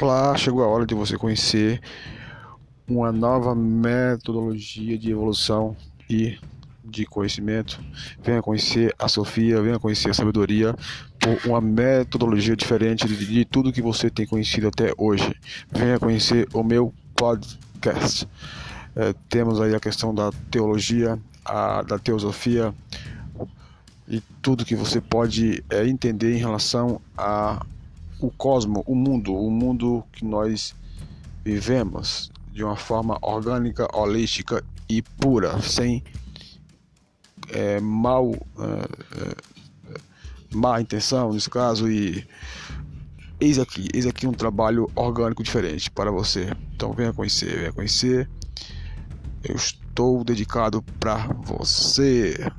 Olá, chegou a hora de você conhecer uma nova metodologia de evolução e de conhecimento. Venha conhecer a Sofia, venha conhecer a sabedoria por uma metodologia diferente de, de tudo que você tem conhecido até hoje. Venha conhecer o meu podcast. É, temos aí a questão da teologia, a, da teosofia e tudo que você pode é, entender em relação a o cosmo, o mundo, o mundo que nós vivemos de uma forma orgânica, holística e pura, sem é, mal, é, é, má intenção nesse caso e eis aqui, eis aqui um trabalho orgânico diferente para você. Então venha conhecer, venha conhecer. Eu estou dedicado para você.